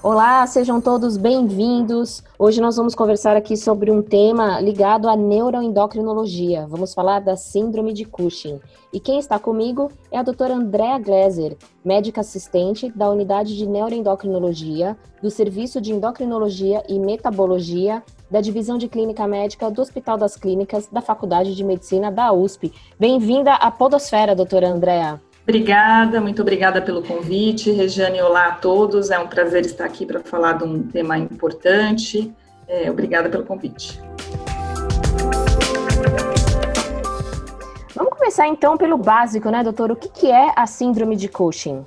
Olá, sejam todos bem-vindos. Hoje nós vamos conversar aqui sobre um tema ligado à neuroendocrinologia. Vamos falar da síndrome de Cushing. E quem está comigo é a doutora Andrea Gleiser, médica assistente da Unidade de Neuroendocrinologia, do Serviço de Endocrinologia e Metabologia da Divisão de Clínica Médica do Hospital das Clínicas da Faculdade de Medicina da USP. Bem-vinda à Podosfera, doutora Andrea. Obrigada, muito obrigada pelo convite. Regiane, olá a todos. É um prazer estar aqui para falar de um tema importante. É, obrigada pelo convite. Vamos começar então pelo básico, né, doutor? O que, que é a síndrome de Cushing?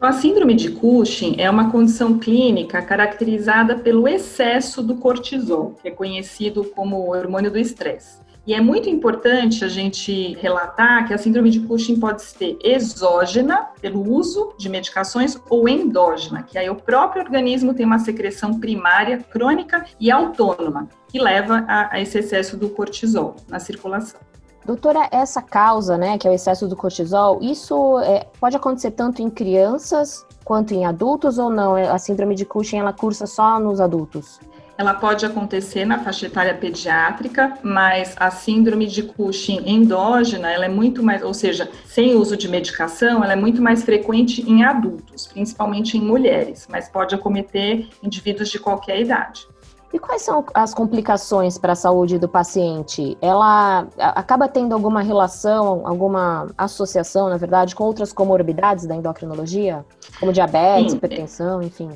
A síndrome de Cushing é uma condição clínica caracterizada pelo excesso do cortisol, que é conhecido como hormônio do estresse. E é muito importante a gente relatar que a síndrome de Cushing pode ser exógena, pelo uso de medicações, ou endógena, que aí o próprio organismo tem uma secreção primária, crônica e autônoma, que leva a, a esse excesso do cortisol na circulação. Doutora, essa causa, né, que é o excesso do cortisol, isso é, pode acontecer tanto em crianças quanto em adultos ou não? A síndrome de Cushing ela cursa só nos adultos? Ela pode acontecer na faixa etária pediátrica, mas a síndrome de Cushing endógena, ela é muito mais, ou seja, sem uso de medicação, ela é muito mais frequente em adultos, principalmente em mulheres, mas pode acometer indivíduos de qualquer idade. E quais são as complicações para a saúde do paciente? Ela acaba tendo alguma relação, alguma associação, na verdade, com outras comorbidades da endocrinologia? Como diabetes, Sim. hipertensão, enfim?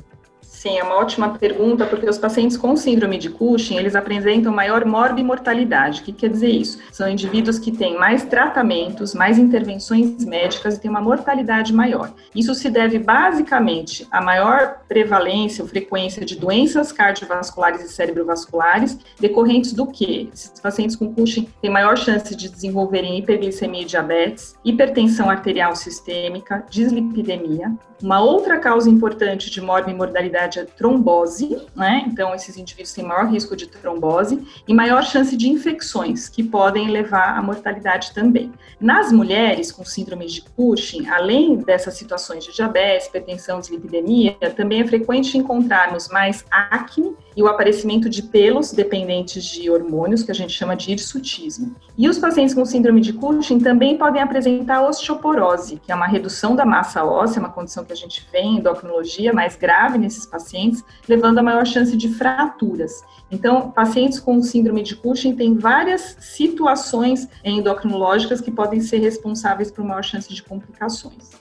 Sim, é uma ótima pergunta, porque os pacientes com síndrome de Cushing, eles apresentam maior morbimortalidade. O que quer dizer isso? São indivíduos que têm mais tratamentos, mais intervenções médicas e têm uma mortalidade maior. Isso se deve basicamente à maior prevalência ou frequência de doenças cardiovasculares e cerebrovasculares, decorrentes do que? Esses pacientes com Cushing têm maior chance de desenvolverem hiperglicemia e diabetes, hipertensão arterial sistêmica, dislipidemia. Uma outra causa importante de morbimortalidade verdade, é trombose, né? Então, esses indivíduos têm maior risco de trombose e maior chance de infecções, que podem levar à mortalidade também. Nas mulheres com síndrome de Cushing, além dessas situações de diabetes, hipertensão, dislipidemia, também é frequente encontrarmos mais acne e o aparecimento de pelos dependentes de hormônios, que a gente chama de hirsutismo. E os pacientes com síndrome de Cushing também podem apresentar osteoporose, que é uma redução da massa óssea, uma condição que a gente vê em endocrinologia mais grave nesses pacientes, levando a maior chance de fraturas. Então, pacientes com síndrome de Cushing têm várias situações endocrinológicas que podem ser responsáveis por maior chance de complicações.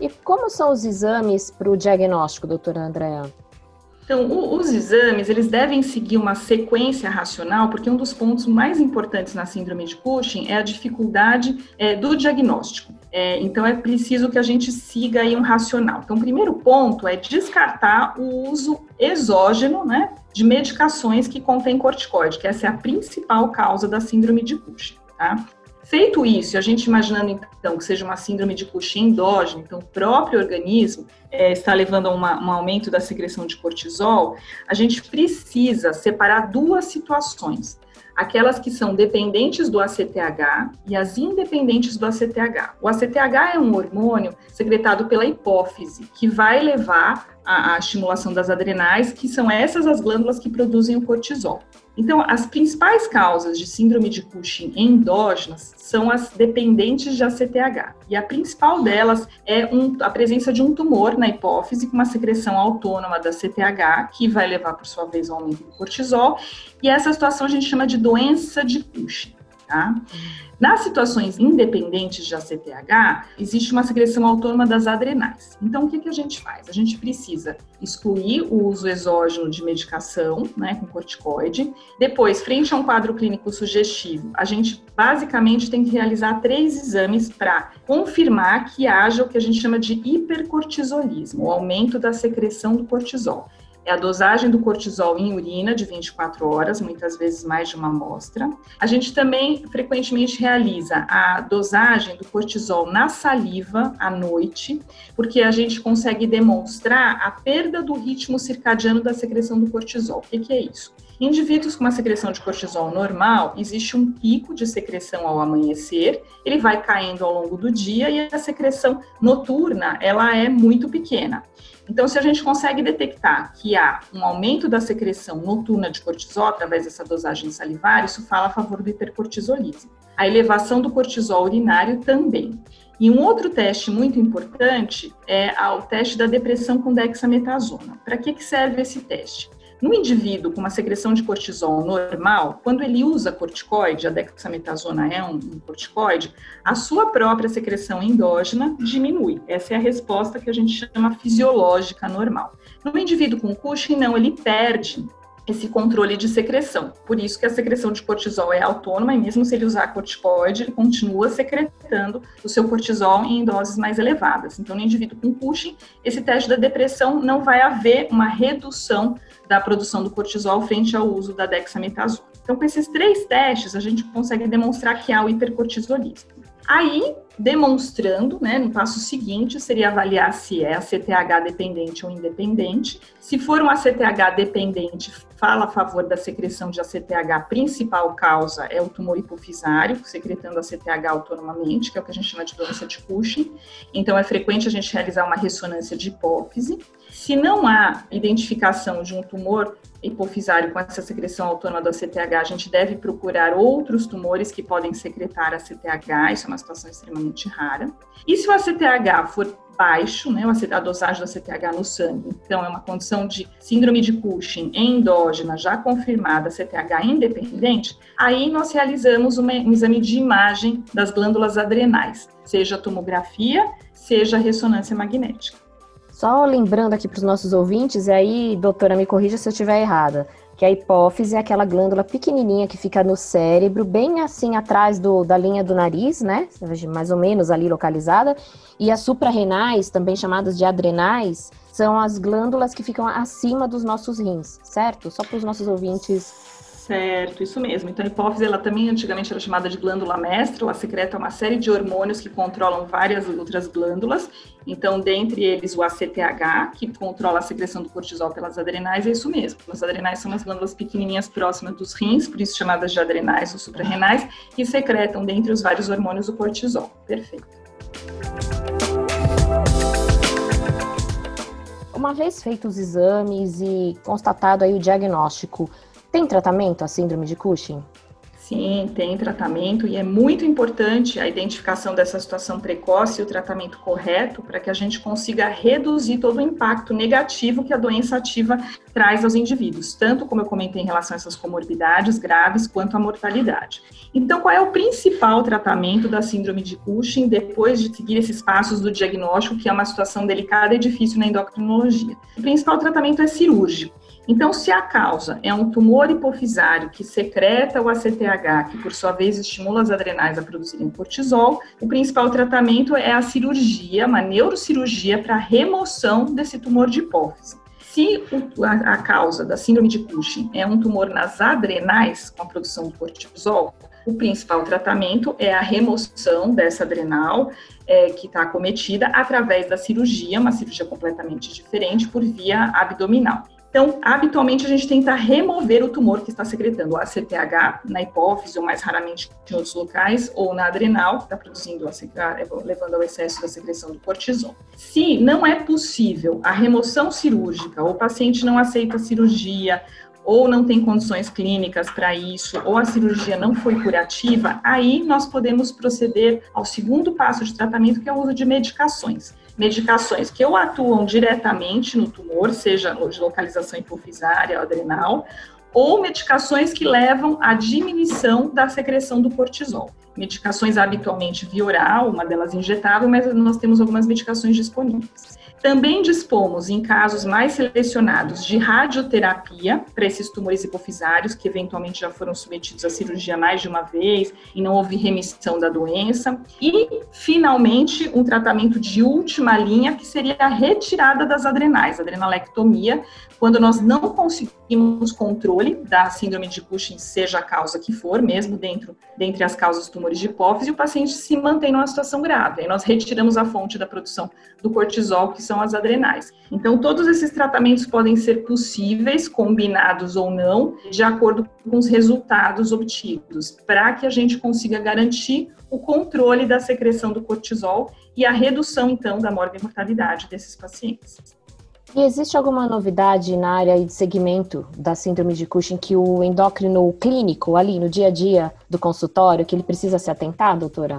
E como são os exames para o diagnóstico, doutora Andréa? Então, o, os exames, eles devem seguir uma sequência racional, porque um dos pontos mais importantes na síndrome de Cushing é a dificuldade é, do diagnóstico. É, então, é preciso que a gente siga aí um racional. Então, o primeiro ponto é descartar o uso exógeno, né, de medicações que contêm corticoide, que essa é a principal causa da síndrome de Cushing, tá? Feito isso, a gente imaginando então que seja uma síndrome de Cushing endógena, então o próprio organismo é, está levando a uma, um aumento da secreção de cortisol, a gente precisa separar duas situações aquelas que são dependentes do ACTH e as independentes do ACTH. O ACTH é um hormônio secretado pela hipófise, que vai levar à, estimulação das adrenais, que são essas as glândulas que produzem o cortisol. Então, as principais causas de síndrome de Cushing endógenas são as dependentes de ACTH. E a principal delas é um, a presença de um tumor na hipófise com uma secreção autônoma da CTH, que vai levar, por sua vez, ao aumento do cortisol. E essa situação a gente chama de doença de Cushing. Tá? Nas situações independentes de ACTH, existe uma secreção autônoma das adrenais. Então, o que, que a gente faz? A gente precisa excluir o uso exógeno de medicação, né, com corticoide. Depois, frente a um quadro clínico sugestivo, a gente basicamente tem que realizar três exames para confirmar que haja o que a gente chama de hipercortisolismo, o aumento da secreção do cortisol é a dosagem do cortisol em urina de 24 horas, muitas vezes mais de uma amostra. A gente também frequentemente realiza a dosagem do cortisol na saliva à noite, porque a gente consegue demonstrar a perda do ritmo circadiano da secreção do cortisol. O que, que é isso? Indivíduos com uma secreção de cortisol normal, existe um pico de secreção ao amanhecer, ele vai caindo ao longo do dia e a secreção noturna, ela é muito pequena. Então, se a gente consegue detectar que há um aumento da secreção noturna de cortisol através dessa dosagem salivar, isso fala a favor do hipercortisolismo. A elevação do cortisol urinário também. E um outro teste muito importante é o teste da depressão com dexametasona. Para que, que serve esse teste? No indivíduo com uma secreção de cortisol normal, quando ele usa corticoide, a dexametasona é um, um corticoide, a sua própria secreção endógena diminui. Essa é a resposta que a gente chama fisiológica normal. No indivíduo com Cushing, não, ele perde esse controle de secreção. Por isso que a secreção de cortisol é autônoma e mesmo se ele usar corticoide, ele continua secretando o seu cortisol em doses mais elevadas. Então, no indivíduo com Cushing, esse teste da depressão não vai haver uma redução da produção do cortisol frente ao uso da dexametasona. Então, com esses três testes, a gente consegue demonstrar que há o hipercortisolismo. Aí, demonstrando, né, no passo seguinte, seria avaliar se é a CTH dependente ou independente. Se for uma CTH dependente, fala a favor da secreção de ACTH, principal causa é o tumor hipofisário, secretando a CTH autonomamente, que é o que a gente chama de doença de Cushing. Então, é frequente a gente realizar uma ressonância de hipófise. Se não há identificação de um tumor hipofisário com essa secreção autônoma da CTH, a gente deve procurar outros tumores que podem secretar a CTH, isso é uma situação extremamente rara. E se o ACTH for baixo, né, a dosagem da CTH no sangue, então é uma condição de síndrome de Cushing endógena já confirmada, CTH independente, aí nós realizamos um exame de imagem das glândulas adrenais, seja tomografia, seja ressonância magnética. Só lembrando aqui para os nossos ouvintes, e aí, doutora, me corrija se eu estiver errada, que a hipófise é aquela glândula pequenininha que fica no cérebro, bem assim atrás do, da linha do nariz, né? Mais ou menos ali localizada. E as suprarrenais, também chamadas de adrenais, são as glândulas que ficam acima dos nossos rins, certo? Só para os nossos ouvintes Certo, isso mesmo. Então, a hipófise, ela também antigamente era chamada de glândula mestra, ela secreta uma série de hormônios que controlam várias outras glândulas. Então, dentre eles, o ACTH, que controla a secreção do cortisol pelas adrenais, é isso mesmo. As adrenais são as glândulas pequenininhas próximas dos rins, por isso chamadas de adrenais ou suprarrenais, que secretam, dentre os vários hormônios, o cortisol. Perfeito. Uma vez feitos os exames e constatado aí o diagnóstico, tem tratamento a síndrome de Cushing? Sim, tem tratamento e é muito importante a identificação dessa situação precoce e o tratamento correto para que a gente consiga reduzir todo o impacto negativo que a doença ativa traz aos indivíduos, tanto como eu comentei em relação a essas comorbidades graves quanto a mortalidade. Então, qual é o principal tratamento da síndrome de Cushing depois de seguir esses passos do diagnóstico, que é uma situação delicada e difícil na endocrinologia? O principal tratamento é cirúrgico. Então, se a causa é um tumor hipofisário que secreta o ACTH, que por sua vez estimula as adrenais a produzirem cortisol, o principal tratamento é a cirurgia, uma neurocirurgia para remoção desse tumor de hipófise. Se a, causa da síndrome de Cushing é um tumor nas adrenais, com a produção de cortisol, o principal tratamento é a remoção dessa adrenal é, que está acometida através da cirurgia, uma cirurgia completamente diferente, por via abdominal. Então, habitualmente a gente tenta remover o tumor que está secretando ACTH na hipófise, ou mais raramente em outros locais, ou na adrenal, que está produzindo, levando ao excesso da secreção do cortisol. Se não é possível a remoção cirúrgica, ou o paciente não aceita a cirurgia, ou não tem condições clínicas para isso, ou a cirurgia não foi curativa, aí nós podemos proceder ao segundo passo de tratamento, que é o uso de medicações medicações que ou atuam diretamente no tumor, seja de localização hipofisária ou adrenal, ou medicações que levam à diminuição da secreção do cortisol. Medicações habitualmente via oral, uma delas injetável, mas nós temos algumas medicações disponíveis. Também dispomos, em casos mais selecionados, de radioterapia para esses tumores hipofisários que eventualmente já foram submetidos à cirurgia mais de uma vez e não houve remissão da doença. E, finalmente, um tratamento de última linha, que seria a retirada das adrenais, adrenalectomia, quando nós não conseguimos controle da síndrome de Cushing, seja a causa que for, mesmo dentro dentre as causas dos tumores de hipófise, o paciente se mantém numa situação grave. Aí nós retiramos a fonte da produção do cortisol, que são as adrenais. Então, todos esses tratamentos podem ser possíveis, combinados ou não, de acordo com os resultados obtidos, para que a gente consiga garantir o controle da secreção do cortisol e a redução, então, da mortalidade desses pacientes. E existe alguma novidade na área de segmento da síndrome de Cushing que o endócrino clínico, ali no dia a dia do consultório, que ele precisa se atentar, doutora?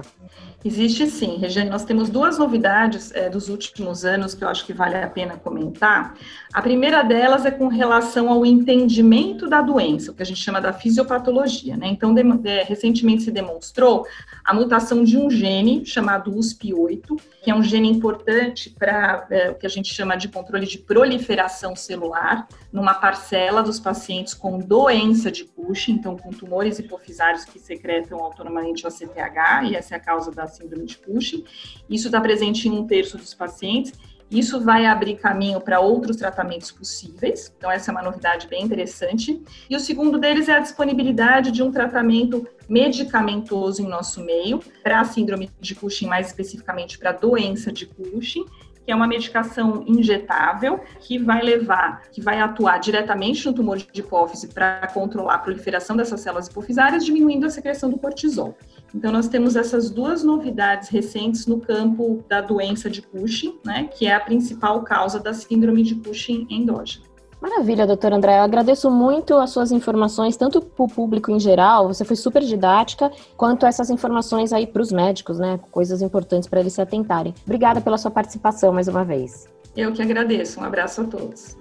Existe sim, Regiane. Nós temos duas novidades é, dos últimos anos que eu acho que vale a pena comentar. A primeira delas é com relação ao entendimento da doença, o que a gente chama da fisiopatologia. Né? Então, de, recentemente se demonstrou a mutação de um gene chamado USP8, que é um gene importante para é, o que a gente chama de controle de proliferação celular, numa parcela dos pacientes com doença de Cushing, então com tumores hipofisários que secretam autonomamente o ACTH, e essa é a causa da síndrome de Cushing. Isso está presente em um terço dos pacientes. Isso vai abrir caminho para outros tratamentos possíveis, então essa é uma novidade bem interessante. E o segundo deles é a disponibilidade de um tratamento medicamentoso em nosso meio para a síndrome de Cushing, mais especificamente para a doença de Cushing, que é uma medicação injetável que vai levar, que vai atuar diretamente no tumor de hipófise para controlar a proliferação dessas células hipofisárias, diminuindo a secreção do cortisol. Então, nós temos essas duas novidades recentes no campo da doença de Cushing, né, que é a principal causa da síndrome de Cushing endógena. Maravilha, doutora André. Eu agradeço muito as suas informações, tanto para o público em geral, você foi super didática, quanto essas informações aí para os médicos, né? Coisas importantes para eles se atentarem. Obrigada pela sua participação mais uma vez. Eu que agradeço. Um abraço a todos.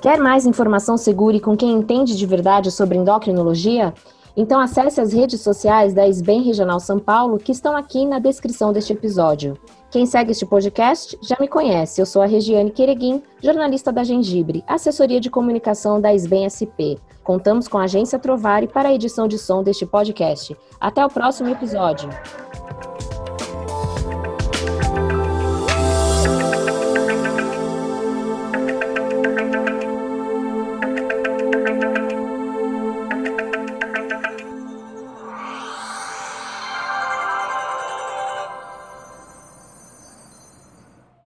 Quer mais informação segura e com quem entende de verdade sobre endocrinologia? Então acesse as redes sociais da SBEM Regional São Paulo, que estão aqui na descrição deste episódio. Quem segue este podcast já me conhece. Eu sou a Regiane Quereguim, jornalista da Gengibre, assessoria de comunicação da SBEM SP. Contamos com a agência Trovari para a edição de som deste podcast. Até o próximo episódio.